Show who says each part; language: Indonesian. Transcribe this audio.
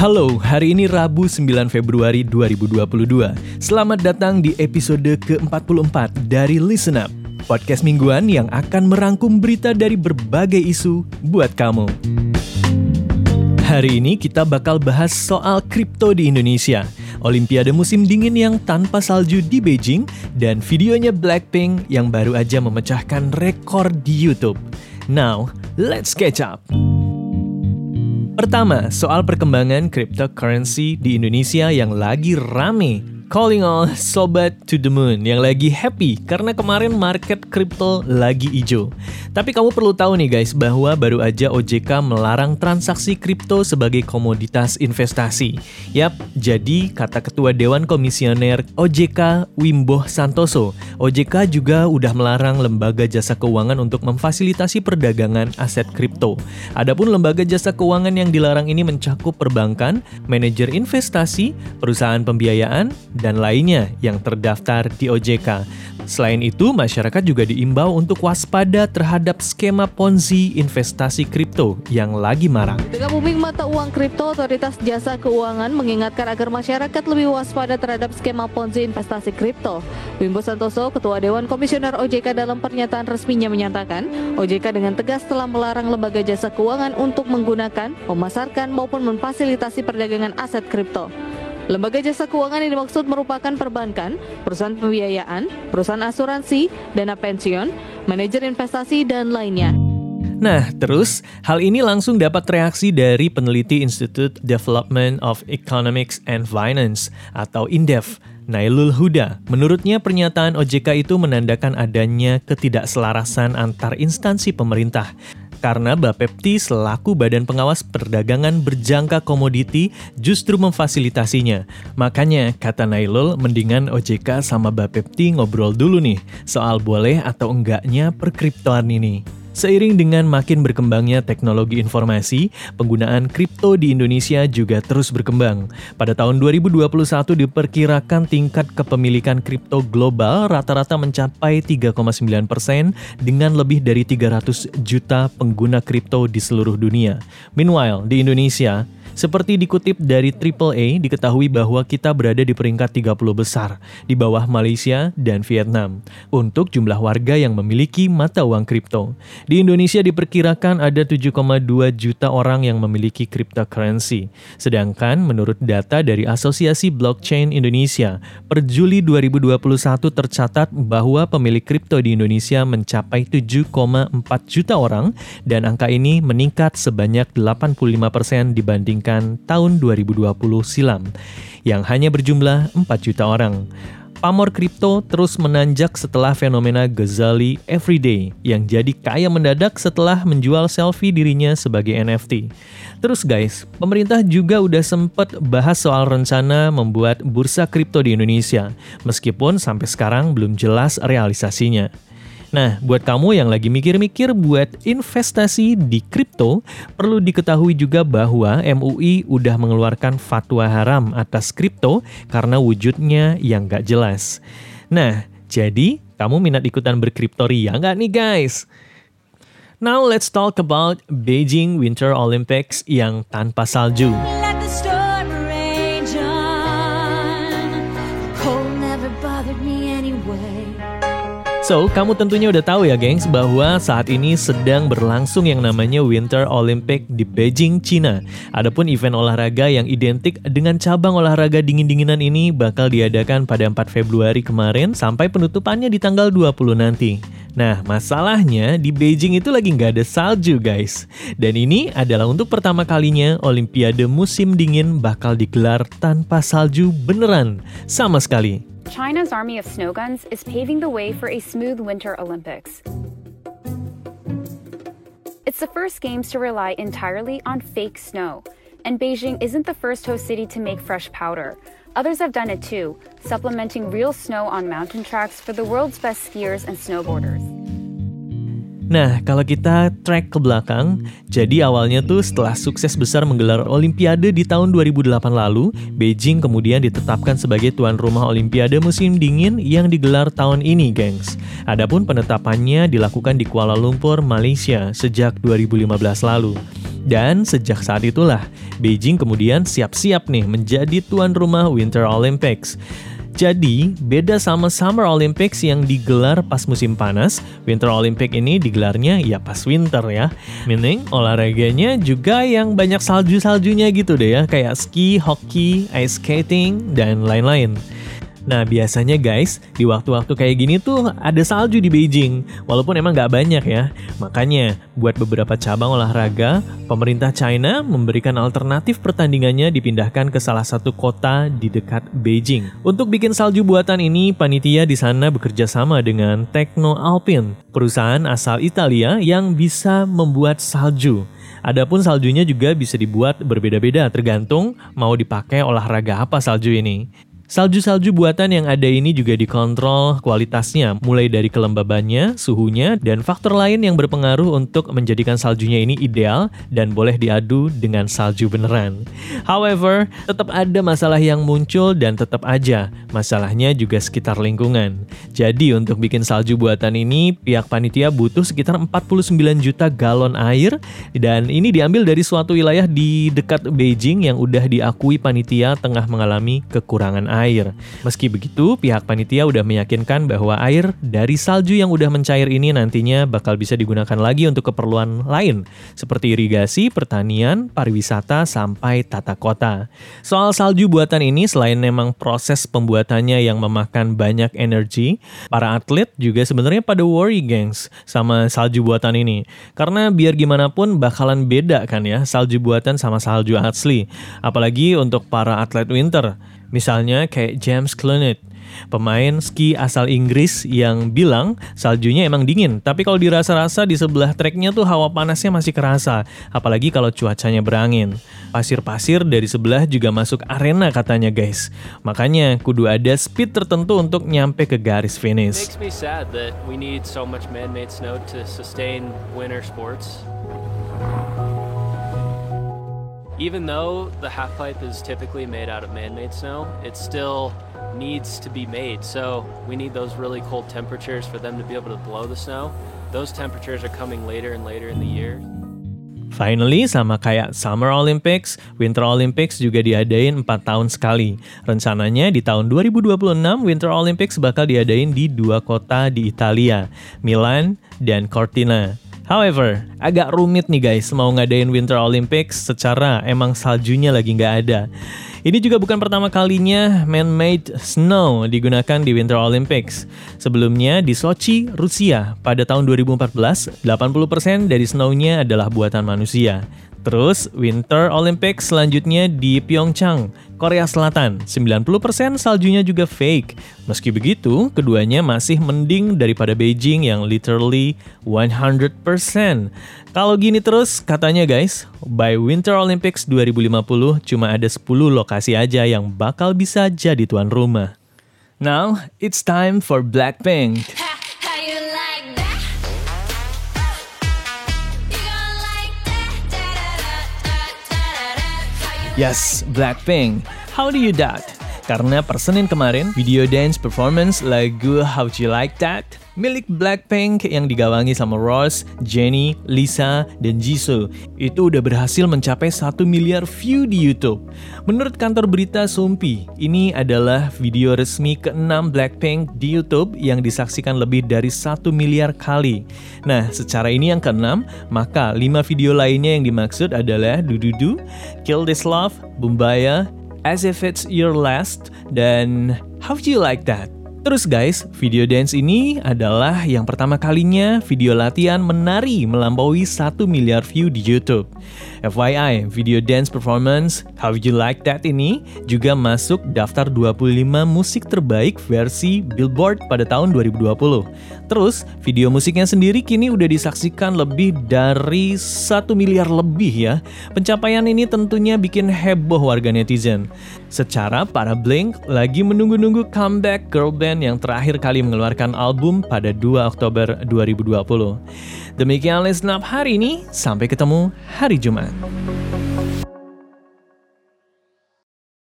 Speaker 1: Halo, hari ini Rabu 9 Februari 2022. Selamat datang di episode ke-44 dari Listen Up, podcast mingguan yang akan merangkum berita dari berbagai isu buat kamu. Hari ini kita bakal bahas soal kripto di Indonesia, Olimpiade musim dingin yang tanpa salju di Beijing, dan videonya Blackpink yang baru aja memecahkan rekor di YouTube. Now, let's catch up. Pertama, soal perkembangan cryptocurrency di Indonesia yang lagi rame calling all sobat to the moon yang lagi happy karena kemarin market crypto lagi hijau. Tapi kamu perlu tahu nih guys bahwa baru aja OJK melarang transaksi kripto sebagai komoditas investasi. Yap, jadi kata Ketua Dewan Komisioner OJK Wimbo Santoso, OJK juga udah melarang lembaga jasa keuangan untuk memfasilitasi perdagangan aset kripto. Adapun lembaga jasa keuangan yang dilarang ini mencakup perbankan, manajer investasi, perusahaan pembiayaan, dan lainnya yang terdaftar di OJK. Selain itu, masyarakat juga diimbau untuk waspada terhadap skema Ponzi investasi kripto yang lagi marak.
Speaker 2: Dengan booming mata uang kripto, Otoritas Jasa Keuangan mengingatkan agar masyarakat lebih waspada terhadap skema Ponzi investasi kripto. Wimbo Santoso, Ketua Dewan Komisioner OJK dalam pernyataan resminya menyatakan, OJK dengan tegas telah melarang lembaga jasa keuangan untuk menggunakan, memasarkan maupun memfasilitasi perdagangan aset kripto. Lembaga jasa keuangan yang dimaksud merupakan perbankan, perusahaan pembiayaan, perusahaan asuransi, dana pensiun, manajer investasi, dan lainnya.
Speaker 1: Nah, terus hal ini langsung dapat reaksi dari peneliti Institute Development of Economics and Finance atau INDEF, Nailul Huda. Menurutnya pernyataan OJK itu menandakan adanya ketidakselarasan antar instansi pemerintah karena Bapepti selaku badan pengawas perdagangan berjangka komoditi justru memfasilitasinya. Makanya, kata Nailul, mendingan OJK sama Bapepti ngobrol dulu nih soal boleh atau enggaknya perkriptoan ini. Seiring dengan makin berkembangnya teknologi informasi, penggunaan kripto di Indonesia juga terus berkembang. Pada tahun 2021 diperkirakan tingkat kepemilikan kripto global rata-rata mencapai 3,9 persen dengan lebih dari 300 juta pengguna kripto di seluruh dunia. Meanwhile, di Indonesia, seperti dikutip dari AAA, diketahui bahwa kita berada di peringkat 30 besar, di bawah Malaysia dan Vietnam, untuk jumlah warga yang memiliki mata uang kripto. Di Indonesia diperkirakan ada 7,2 juta orang yang memiliki cryptocurrency, sedangkan menurut data dari Asosiasi Blockchain Indonesia, per Juli 2021 tercatat bahwa pemilik kripto di Indonesia mencapai 7,4 juta orang dan angka ini meningkat sebanyak 85% dibanding dibandingkan tahun 2020 silam yang hanya berjumlah 4 juta orang. Pamor kripto terus menanjak setelah fenomena Ghazali Everyday yang jadi kaya mendadak setelah menjual selfie dirinya sebagai NFT. Terus guys, pemerintah juga udah sempet bahas soal rencana membuat bursa kripto di Indonesia, meskipun sampai sekarang belum jelas realisasinya. Nah, buat kamu yang lagi mikir-mikir buat investasi di kripto, perlu diketahui juga bahwa MUI udah mengeluarkan fatwa haram atas kripto karena wujudnya yang gak jelas. Nah, jadi kamu minat ikutan berkripto ria nggak nih guys? Now let's talk about Beijing Winter Olympics yang tanpa salju. So, kamu tentunya udah tahu ya gengs bahwa saat ini sedang berlangsung yang namanya Winter Olympic di Beijing, China. Adapun event olahraga yang identik dengan cabang olahraga dingin-dinginan ini bakal diadakan pada 4 Februari kemarin sampai penutupannya di tanggal 20 nanti. Nah, masalahnya di Beijing itu lagi nggak ada salju guys. Dan ini adalah untuk pertama kalinya Olimpiade musim dingin bakal digelar tanpa salju beneran sama sekali.
Speaker 3: China's army of snow guns is paving the way for a smooth Winter Olympics. It's the first games to rely entirely on fake snow, and Beijing isn't the first host city to make fresh powder. Others have done it too, supplementing real snow on mountain tracks for the world's best skiers and snowboarders.
Speaker 1: Nah, kalau kita track ke belakang, jadi awalnya tuh setelah sukses besar menggelar Olimpiade di tahun 2008 lalu, Beijing kemudian ditetapkan sebagai tuan rumah Olimpiade musim dingin yang digelar tahun ini, gengs. Adapun penetapannya dilakukan di Kuala Lumpur, Malaysia sejak 2015 lalu. Dan sejak saat itulah, Beijing kemudian siap-siap nih menjadi tuan rumah Winter Olympics. Jadi, beda sama Summer Olympics yang digelar pas musim panas, Winter Olympic ini digelarnya ya pas winter ya. Meaning, olahraganya juga yang banyak salju-saljunya gitu deh ya, kayak ski, hoki, ice skating, dan lain-lain. Nah biasanya guys, di waktu-waktu kayak gini tuh ada salju di Beijing, walaupun emang nggak banyak ya. Makanya, buat beberapa cabang olahraga, pemerintah China memberikan alternatif pertandingannya dipindahkan ke salah satu kota di dekat Beijing. Untuk bikin salju buatan ini, panitia di sana bekerja sama dengan Techno Alpine, perusahaan asal Italia yang bisa membuat salju. Adapun saljunya juga bisa dibuat berbeda-beda tergantung mau dipakai olahraga apa salju ini. Salju-salju buatan yang ada ini juga dikontrol kualitasnya, mulai dari kelembabannya, suhunya, dan faktor lain yang berpengaruh untuk menjadikan saljunya ini ideal dan boleh diadu dengan salju beneran. However, tetap ada masalah yang muncul dan tetap aja masalahnya juga sekitar lingkungan. Jadi untuk bikin salju buatan ini, pihak panitia butuh sekitar 49 juta galon air dan ini diambil dari suatu wilayah di dekat Beijing yang udah diakui panitia tengah mengalami kekurangan air air. Meski begitu, pihak panitia udah meyakinkan bahwa air dari salju yang udah mencair ini nantinya bakal bisa digunakan lagi untuk keperluan lain, seperti irigasi, pertanian, pariwisata, sampai tata kota. Soal salju buatan ini, selain memang proses pembuatannya yang memakan banyak energi, para atlet juga sebenarnya pada worry gengs sama salju buatan ini. Karena biar gimana pun bakalan beda kan ya salju buatan sama salju asli. Apalagi untuk para atlet winter. Misalnya kayak James Clunett, pemain ski asal Inggris yang bilang saljunya emang dingin, tapi kalau dirasa-rasa di sebelah treknya tuh hawa panasnya masih kerasa, apalagi kalau cuacanya berangin. Pasir-pasir dari sebelah juga masuk arena katanya guys. Makanya kudu ada speed tertentu untuk nyampe ke garis finish.
Speaker 4: Even though the half pipe is typically made out of man-made snow, it still needs to be made. So we need those really cold temperatures for them to be able to blow the snow. Those temperatures are coming later and later in the year.
Speaker 1: Finally, sama kayak Summer Olympics, Winter Olympics juga diadain 4 tahun sekali. Rencananya di tahun 2026, Winter Olympics bakal diadain di dua kota di Italia, Milan dan Cortina. However, agak rumit nih guys mau ngadain Winter Olympics secara emang saljunya lagi nggak ada. Ini juga bukan pertama kalinya man-made snow digunakan di Winter Olympics. Sebelumnya di Sochi, Rusia, pada tahun 2014, 80% dari snow-nya adalah buatan manusia. Terus Winter Olympics selanjutnya di Pyeongchang, Korea Selatan. 90% saljunya juga fake. Meski begitu, keduanya masih mending daripada Beijing yang literally 100%. Kalau gini terus, katanya guys, by Winter Olympics 2050 cuma ada 10 lokasi aja yang bakal bisa jadi tuan rumah. Now, it's time for Blackpink. Yes, Blackpink. How do you that? Karena per Senin kemarin, video dance performance lagu How You Like That milik Blackpink yang digawangi sama Ross, Jennie, Lisa, dan Jisoo itu udah berhasil mencapai 1 miliar view di YouTube. Menurut kantor berita Sumpi, ini adalah video resmi ke-6 Blackpink di YouTube yang disaksikan lebih dari 1 miliar kali. Nah, secara ini yang ke-6, maka 5 video lainnya yang dimaksud adalah Dududu, Kill This Love, Bumbaya, As If It's Your Last, dan How Do You Like That? Terus guys, video dance ini adalah yang pertama kalinya video latihan menari melampaui 1 miliar view di YouTube. FYI, video dance performance How You Like That ini juga masuk daftar 25 musik terbaik versi Billboard pada tahun 2020. Terus, video musiknya sendiri kini udah disaksikan lebih dari 1 miliar lebih ya. Pencapaian ini tentunya bikin heboh warga netizen. Secara para Blink lagi menunggu-nunggu comeback girl band band yang terakhir kali mengeluarkan album pada 2 Oktober 2020. Demikian Listen hari ini, sampai ketemu hari Jumat.